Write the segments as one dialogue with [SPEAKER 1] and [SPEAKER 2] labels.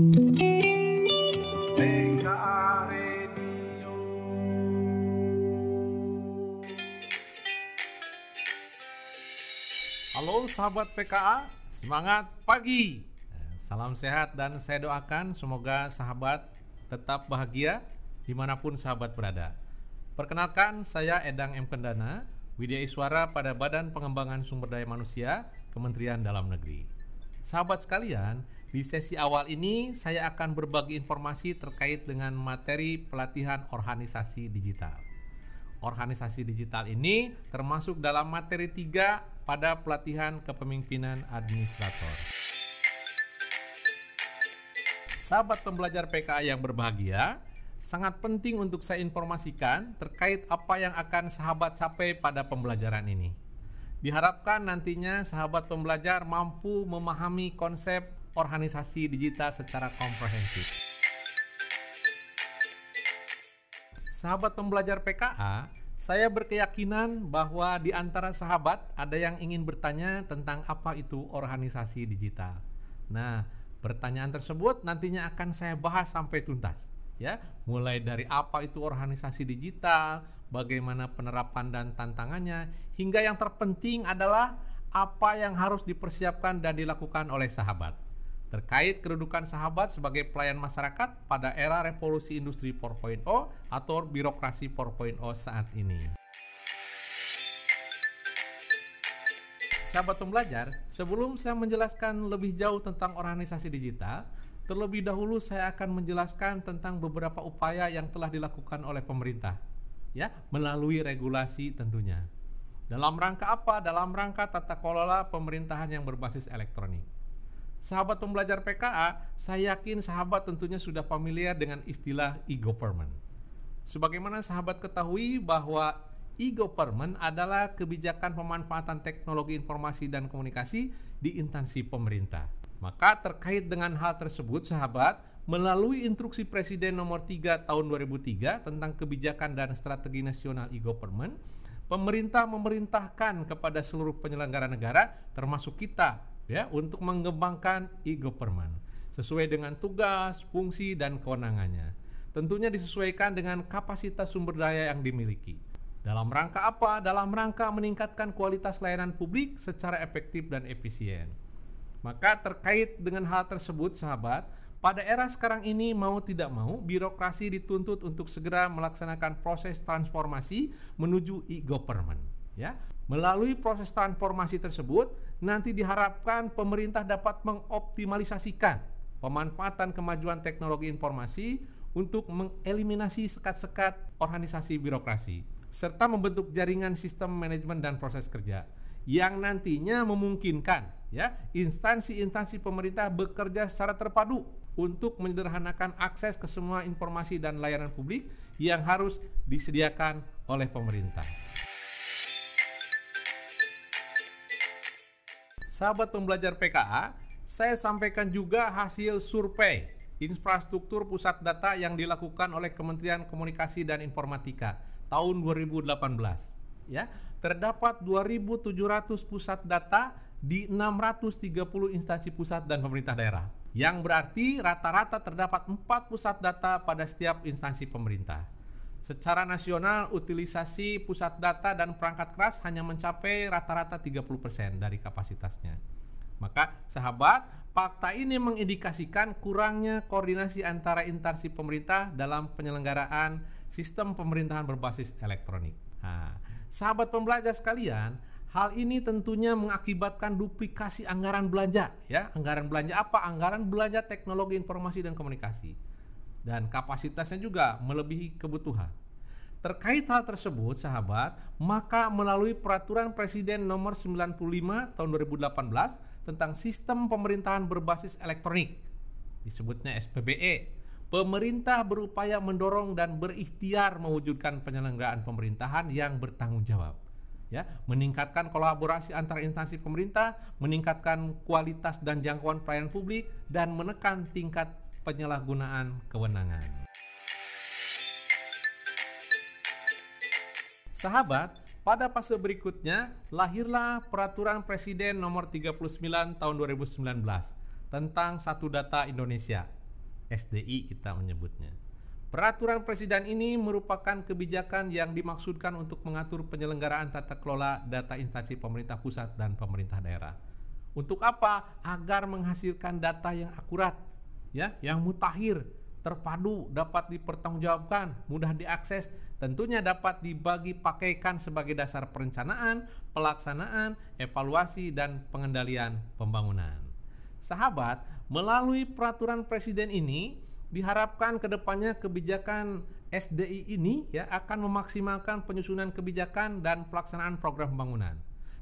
[SPEAKER 1] Halo sahabat PKA, semangat pagi. Salam sehat dan saya doakan semoga sahabat tetap bahagia di mana pun sahabat berada. Perkenalkan saya Edang M. Kendana, Widya Iswara pada Badan Pengembangan Sumber Daya Manusia, Kementerian Dalam Negeri. Sahabat sekalian, di sesi awal ini saya akan berbagi informasi terkait dengan materi pelatihan organisasi digital. Organisasi digital ini termasuk dalam materi 3 pada pelatihan kepemimpinan administrator. Sahabat pembelajar PKA yang berbahagia, sangat penting untuk saya informasikan terkait apa yang akan sahabat capai pada pembelajaran ini. Diharapkan nantinya sahabat pembelajar mampu memahami konsep organisasi digital secara komprehensif. Sahabat pembelajar PKA, saya berkeyakinan bahwa di antara sahabat ada yang ingin bertanya tentang apa itu organisasi digital. Nah, pertanyaan tersebut nantinya akan saya bahas sampai tuntas ya mulai dari apa itu organisasi digital, bagaimana penerapan dan tantangannya, hingga yang terpenting adalah apa yang harus dipersiapkan dan dilakukan oleh sahabat terkait kedudukan sahabat sebagai pelayan masyarakat pada era revolusi industri 4.0 atau birokrasi 4.0 saat ini. Sahabat pembelajar, sebelum saya menjelaskan lebih jauh tentang organisasi digital, Terlebih dahulu saya akan menjelaskan tentang beberapa upaya yang telah dilakukan oleh pemerintah ya, melalui regulasi tentunya. Dalam rangka apa? Dalam rangka tata kelola pemerintahan yang berbasis elektronik. Sahabat pembelajar PKA, saya yakin sahabat tentunya sudah familiar dengan istilah e-government. Sebagaimana sahabat ketahui bahwa e-government adalah kebijakan pemanfaatan teknologi informasi dan komunikasi di instansi pemerintah. Maka terkait dengan hal tersebut sahabat, melalui instruksi Presiden nomor 3 tahun 2003 tentang kebijakan dan strategi nasional e-government, pemerintah memerintahkan kepada seluruh penyelenggara negara termasuk kita ya untuk mengembangkan e-government sesuai dengan tugas, fungsi dan kewenangannya. Tentunya disesuaikan dengan kapasitas sumber daya yang dimiliki. Dalam rangka apa? Dalam rangka meningkatkan kualitas layanan publik secara efektif dan efisien. Maka terkait dengan hal tersebut sahabat, pada era sekarang ini mau tidak mau birokrasi dituntut untuk segera melaksanakan proses transformasi menuju e-government ya. Melalui proses transformasi tersebut nanti diharapkan pemerintah dapat mengoptimalisasikan pemanfaatan kemajuan teknologi informasi untuk mengeliminasi sekat-sekat organisasi birokrasi serta membentuk jaringan sistem manajemen dan proses kerja yang nantinya memungkinkan ya instansi-instansi pemerintah bekerja secara terpadu untuk menyederhanakan akses ke semua informasi dan layanan publik yang harus disediakan oleh pemerintah. Sahabat pembelajar PKA, saya sampaikan juga hasil survei infrastruktur pusat data yang dilakukan oleh Kementerian Komunikasi dan Informatika tahun 2018. Ya, terdapat 2.700 pusat data di 630 instansi pusat dan pemerintah daerah. Yang berarti rata-rata terdapat 4 pusat data pada setiap instansi pemerintah. Secara nasional, utilisasi pusat data dan perangkat keras hanya mencapai rata-rata 30% dari kapasitasnya. Maka, sahabat, fakta ini mengindikasikan kurangnya koordinasi antara instansi pemerintah dalam penyelenggaraan sistem pemerintahan berbasis elektronik. Nah, sahabat pembelajar sekalian, Hal ini tentunya mengakibatkan duplikasi anggaran belanja, ya. Anggaran belanja apa? Anggaran belanja teknologi informasi dan komunikasi. Dan kapasitasnya juga melebihi kebutuhan. Terkait hal tersebut, sahabat, maka melalui peraturan Presiden nomor 95 tahun 2018 tentang sistem pemerintahan berbasis elektronik, disebutnya SPBE, pemerintah berupaya mendorong dan berikhtiar mewujudkan penyelenggaraan pemerintahan yang bertanggung jawab ya meningkatkan kolaborasi antar instansi pemerintah, meningkatkan kualitas dan jangkauan pelayanan publik dan menekan tingkat penyalahgunaan kewenangan. Sahabat, pada fase berikutnya lahirlah peraturan Presiden nomor 39 tahun 2019 tentang satu data Indonesia SDI kita menyebutnya. Peraturan presiden ini merupakan kebijakan yang dimaksudkan untuk mengatur penyelenggaraan tata kelola data instansi pemerintah pusat dan pemerintah daerah. Untuk apa? Agar menghasilkan data yang akurat, ya, yang mutakhir, terpadu, dapat dipertanggungjawabkan, mudah diakses, tentunya dapat dibagi pakaikan sebagai dasar perencanaan, pelaksanaan, evaluasi dan pengendalian pembangunan. Sahabat, melalui peraturan presiden ini diharapkan ke depannya kebijakan SDI ini ya akan memaksimalkan penyusunan kebijakan dan pelaksanaan program pembangunan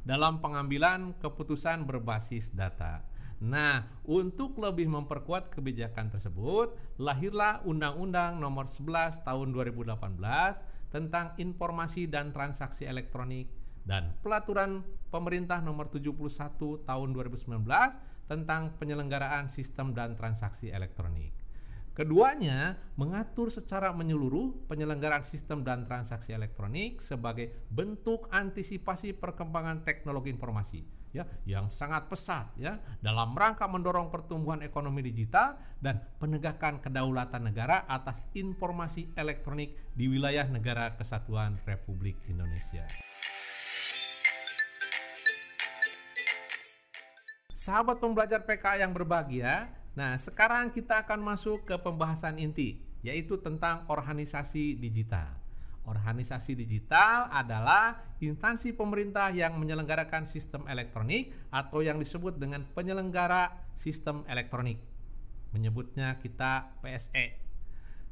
[SPEAKER 1] dalam pengambilan keputusan berbasis data. Nah, untuk lebih memperkuat kebijakan tersebut, lahirlah Undang-Undang Nomor 11 Tahun 2018 tentang Informasi dan Transaksi Elektronik dan Pelaturan Pemerintah Nomor 71 Tahun 2019 tentang Penyelenggaraan Sistem dan Transaksi Elektronik. Keduanya mengatur secara menyeluruh penyelenggaraan sistem dan transaksi elektronik sebagai bentuk antisipasi perkembangan teknologi informasi ya yang sangat pesat ya dalam rangka mendorong pertumbuhan ekonomi digital dan penegakan kedaulatan negara atas informasi elektronik di wilayah negara kesatuan Republik Indonesia. Sahabat pembelajar PKA yang berbahagia, Nah, sekarang kita akan masuk ke pembahasan inti, yaitu tentang organisasi digital. Organisasi digital adalah instansi pemerintah yang menyelenggarakan sistem elektronik atau yang disebut dengan penyelenggara sistem elektronik. Menyebutnya kita PSE.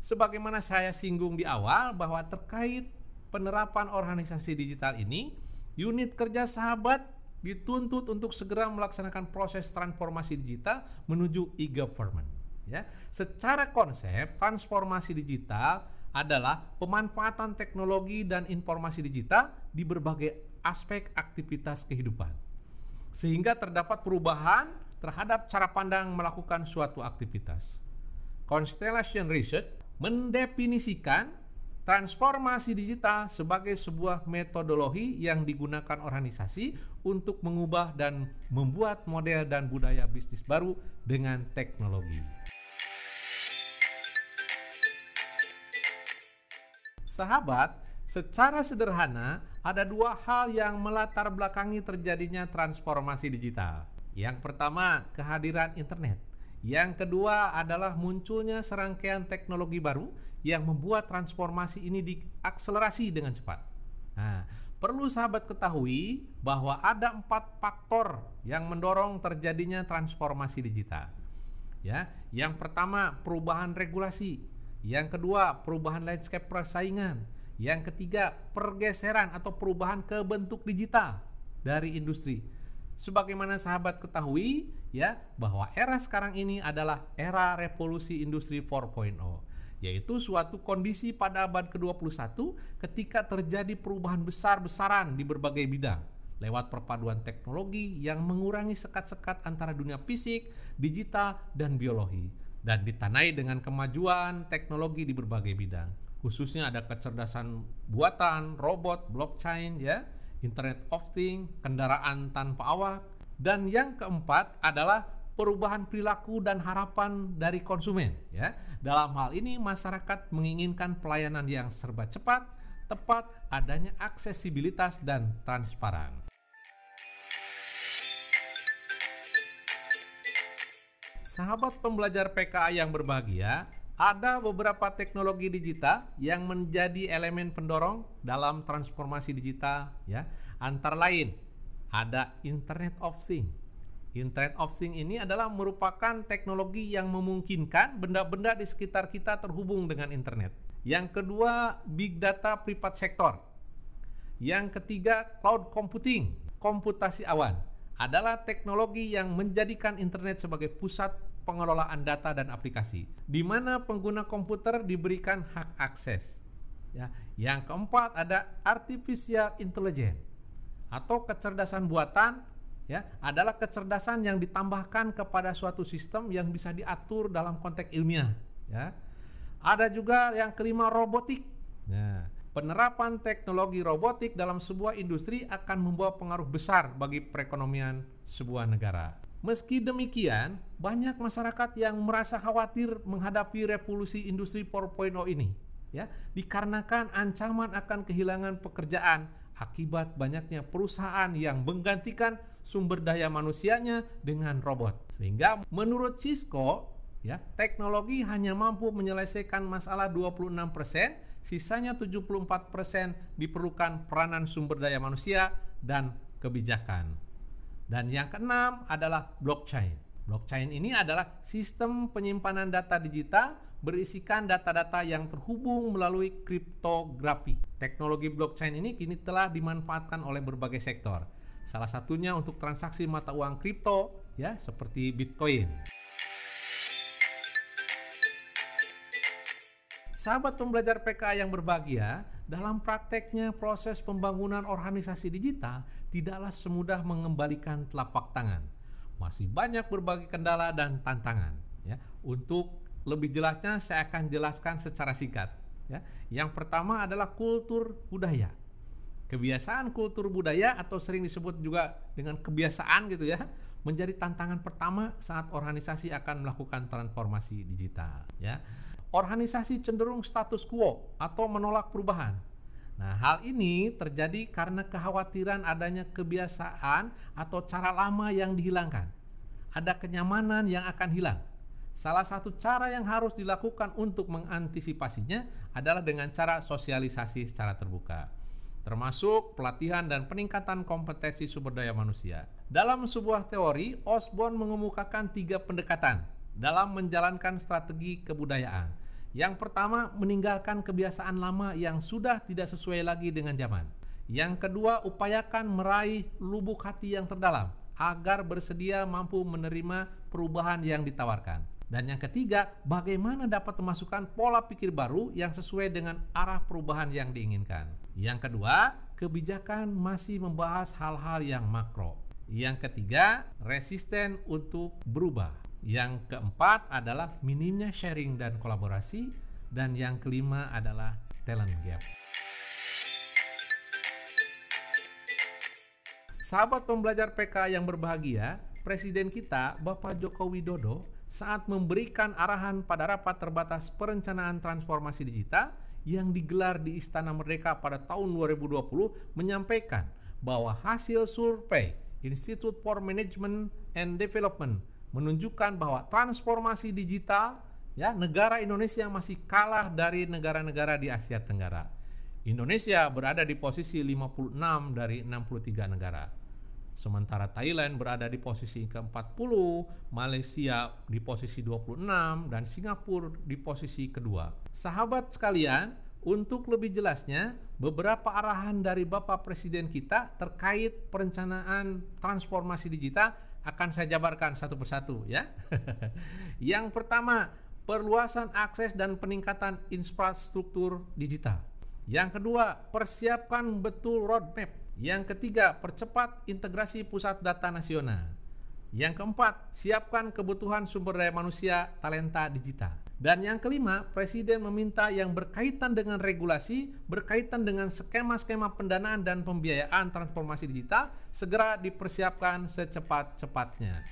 [SPEAKER 1] Sebagaimana saya singgung di awal bahwa terkait penerapan organisasi digital ini, unit kerja sahabat dituntut untuk segera melaksanakan proses transformasi digital menuju e-government. Ya, secara konsep transformasi digital adalah pemanfaatan teknologi dan informasi digital di berbagai aspek aktivitas kehidupan. Sehingga terdapat perubahan terhadap cara pandang melakukan suatu aktivitas. Constellation Research mendefinisikan Transformasi digital sebagai sebuah metodologi yang digunakan organisasi untuk mengubah dan membuat model dan budaya bisnis baru dengan teknologi. Sahabat, secara sederhana ada dua hal yang melatar belakangi terjadinya transformasi digital. Yang pertama, kehadiran internet. Yang kedua adalah munculnya serangkaian teknologi baru yang membuat transformasi ini diakselerasi dengan cepat. Nah, perlu sahabat ketahui bahwa ada empat faktor yang mendorong terjadinya transformasi digital. Ya, yang pertama perubahan regulasi, yang kedua perubahan landscape persaingan, yang ketiga pergeseran atau perubahan ke bentuk digital dari industri Sebagaimana sahabat ketahui ya bahwa era sekarang ini adalah era revolusi industri 4.0 yaitu suatu kondisi pada abad ke-21 ketika terjadi perubahan besar-besaran di berbagai bidang lewat perpaduan teknologi yang mengurangi sekat-sekat antara dunia fisik, digital, dan biologi dan ditanai dengan kemajuan teknologi di berbagai bidang. Khususnya ada kecerdasan buatan, robot, blockchain ya, Internet of Things, kendaraan tanpa awak, dan yang keempat adalah perubahan perilaku dan harapan dari konsumen ya. Dalam hal ini masyarakat menginginkan pelayanan yang serba cepat, tepat, adanya aksesibilitas dan transparan. Sahabat pembelajar PKA yang berbahagia, ada beberapa teknologi digital yang menjadi elemen pendorong dalam transformasi digital ya. Antara lain ada Internet of Things. Internet of Things ini adalah merupakan teknologi yang memungkinkan benda-benda di sekitar kita terhubung dengan internet. Yang kedua, big data privat sektor. Yang ketiga, cloud computing, komputasi awan adalah teknologi yang menjadikan internet sebagai pusat pengelolaan data dan aplikasi, di mana pengguna komputer diberikan hak akses. Ya, yang keempat ada artificial intelligence atau kecerdasan buatan ya adalah kecerdasan yang ditambahkan kepada suatu sistem yang bisa diatur dalam konteks ilmiah ya. Ada juga yang kelima robotik. Ya penerapan teknologi robotik dalam sebuah industri akan membawa pengaruh besar bagi perekonomian sebuah negara Meski demikian, banyak masyarakat yang merasa khawatir menghadapi revolusi industri 4.0 ini, ya, dikarenakan ancaman akan kehilangan pekerjaan akibat banyaknya perusahaan yang menggantikan sumber daya manusianya dengan robot. Sehingga menurut Cisco, ya, teknologi hanya mampu menyelesaikan masalah 26%, sisanya 74% diperlukan peranan sumber daya manusia dan kebijakan. Dan yang keenam adalah blockchain. Blockchain ini adalah sistem penyimpanan data digital berisikan data-data yang terhubung melalui kriptografi. Teknologi blockchain ini kini telah dimanfaatkan oleh berbagai sektor. Salah satunya untuk transaksi mata uang kripto ya seperti Bitcoin. Sahabat pembelajar PK yang berbahagia, dalam prakteknya proses pembangunan organisasi digital tidaklah semudah mengembalikan telapak tangan. Masih banyak berbagai kendala dan tantangan. Ya, untuk lebih jelasnya saya akan jelaskan secara singkat. Ya, yang pertama adalah kultur budaya. Kebiasaan kultur budaya atau sering disebut juga dengan kebiasaan gitu ya, menjadi tantangan pertama saat organisasi akan melakukan transformasi digital. Ya organisasi cenderung status quo atau menolak perubahan. Nah, hal ini terjadi karena kekhawatiran adanya kebiasaan atau cara lama yang dihilangkan. Ada kenyamanan yang akan hilang. Salah satu cara yang harus dilakukan untuk mengantisipasinya adalah dengan cara sosialisasi secara terbuka, termasuk pelatihan dan peningkatan kompetensi sumber daya manusia. Dalam sebuah teori, Osborne mengemukakan tiga pendekatan dalam menjalankan strategi kebudayaan yang pertama, meninggalkan kebiasaan lama yang sudah tidak sesuai lagi dengan zaman. Yang kedua, upayakan meraih lubuk hati yang terdalam agar bersedia mampu menerima perubahan yang ditawarkan. Dan yang ketiga, bagaimana dapat memasukkan pola pikir baru yang sesuai dengan arah perubahan yang diinginkan. Yang kedua, kebijakan masih membahas hal-hal yang makro. Yang ketiga, resisten untuk berubah. Yang keempat adalah minimnya sharing dan kolaborasi dan yang kelima adalah talent gap. Sahabat pembelajar PK yang berbahagia, Presiden kita Bapak Joko Widodo saat memberikan arahan pada rapat terbatas perencanaan transformasi digital yang digelar di Istana Merdeka pada tahun 2020 menyampaikan bahwa hasil survei Institute for Management and Development menunjukkan bahwa transformasi digital ya negara Indonesia masih kalah dari negara-negara di Asia Tenggara. Indonesia berada di posisi 56 dari 63 negara. Sementara Thailand berada di posisi ke-40, Malaysia di posisi 26 dan Singapura di posisi kedua. Sahabat sekalian, untuk lebih jelasnya, beberapa arahan dari Bapak Presiden kita terkait perencanaan transformasi digital akan saya jabarkan satu persatu ya. Yang pertama, perluasan akses dan peningkatan infrastruktur digital. Yang kedua, persiapkan betul roadmap. Yang ketiga, percepat integrasi pusat data nasional. Yang keempat, siapkan kebutuhan sumber daya manusia talenta digital. Dan yang kelima, Presiden meminta yang berkaitan dengan regulasi, berkaitan dengan skema-skema pendanaan dan pembiayaan transformasi digital segera dipersiapkan secepat-cepatnya.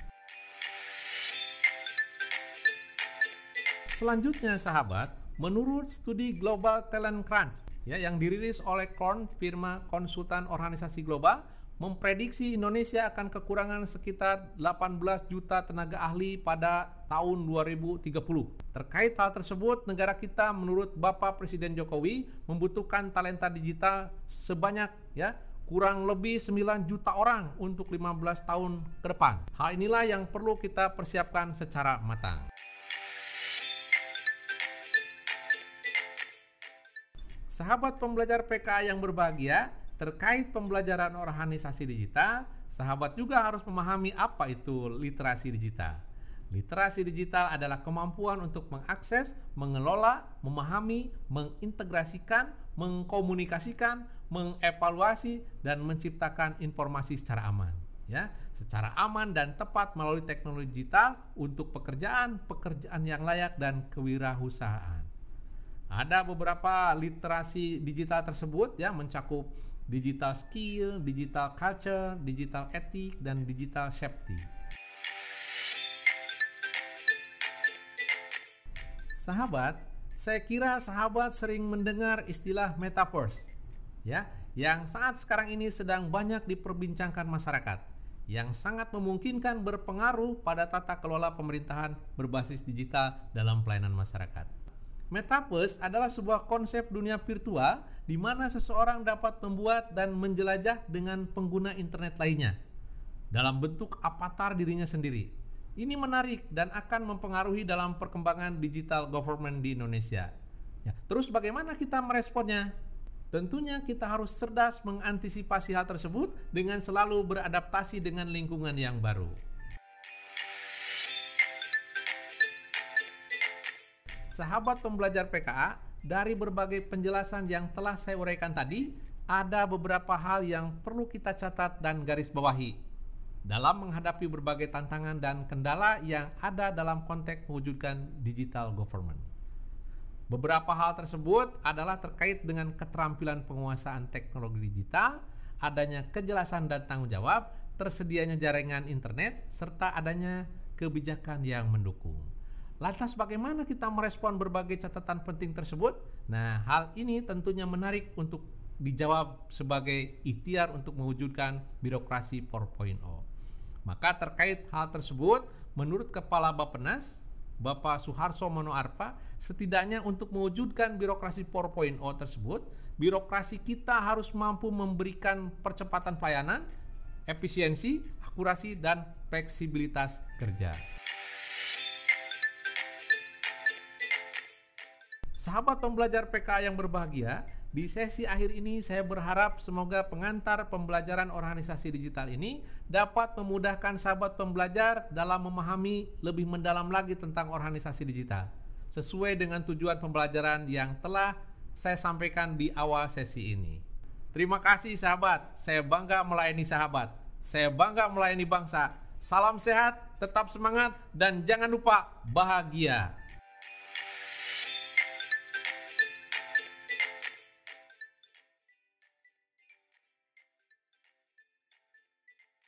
[SPEAKER 1] Selanjutnya sahabat, menurut studi Global Talent Crunch ya yang dirilis oleh Korn, firma konsultan organisasi global, memprediksi Indonesia akan kekurangan sekitar 18 juta tenaga ahli pada tahun 2030. Terkait hal tersebut, negara kita menurut Bapak Presiden Jokowi membutuhkan talenta digital sebanyak ya kurang lebih 9 juta orang untuk 15 tahun ke depan. Hal inilah yang perlu kita persiapkan secara matang. Sahabat pembelajar PK yang berbahagia, Terkait pembelajaran organisasi digital, sahabat juga harus memahami apa itu literasi digital. Literasi digital adalah kemampuan untuk mengakses, mengelola, memahami, mengintegrasikan, mengkomunikasikan, mengevaluasi dan menciptakan informasi secara aman ya, secara aman dan tepat melalui teknologi digital untuk pekerjaan, pekerjaan yang layak dan kewirausahaan. Ada beberapa literasi digital tersebut ya mencakup digital skill, digital culture, digital ethic dan digital safety. Sahabat, saya kira sahabat sering mendengar istilah metaverse ya yang saat sekarang ini sedang banyak diperbincangkan masyarakat yang sangat memungkinkan berpengaruh pada tata kelola pemerintahan berbasis digital dalam pelayanan masyarakat. Metaverse adalah sebuah konsep dunia virtual di mana seseorang dapat membuat dan menjelajah dengan pengguna internet lainnya dalam bentuk avatar dirinya sendiri. Ini menarik dan akan mempengaruhi dalam perkembangan digital government di Indonesia. Ya, terus bagaimana kita meresponnya? Tentunya kita harus cerdas mengantisipasi hal tersebut dengan selalu beradaptasi dengan lingkungan yang baru. Sahabat pembelajar PKA, dari berbagai penjelasan yang telah saya uraikan tadi, ada beberapa hal yang perlu kita catat dan garis bawahi dalam menghadapi berbagai tantangan dan kendala yang ada dalam konteks mewujudkan digital government. Beberapa hal tersebut adalah terkait dengan keterampilan penguasaan teknologi digital, adanya kejelasan dan tanggung jawab, tersedianya jaringan internet, serta adanya kebijakan yang mendukung. Lantas bagaimana kita merespon berbagai catatan penting tersebut? Nah, hal ini tentunya menarik untuk dijawab sebagai ikhtiar untuk mewujudkan birokrasi 4.0. Maka terkait hal tersebut, menurut Kepala Bappenas, Bapak Suharso Mono Arpa, setidaknya untuk mewujudkan birokrasi 4.0 tersebut, birokrasi kita harus mampu memberikan percepatan pelayanan, efisiensi, akurasi, dan fleksibilitas kerja. Sahabat pembelajar PK yang berbahagia, di sesi akhir ini saya berharap semoga pengantar pembelajaran organisasi digital ini dapat memudahkan sahabat pembelajar dalam memahami lebih mendalam lagi tentang organisasi digital sesuai dengan tujuan pembelajaran yang telah saya sampaikan di awal sesi ini. Terima kasih sahabat, saya bangga melayani sahabat. Saya bangga melayani bangsa. Salam sehat, tetap semangat dan jangan lupa bahagia.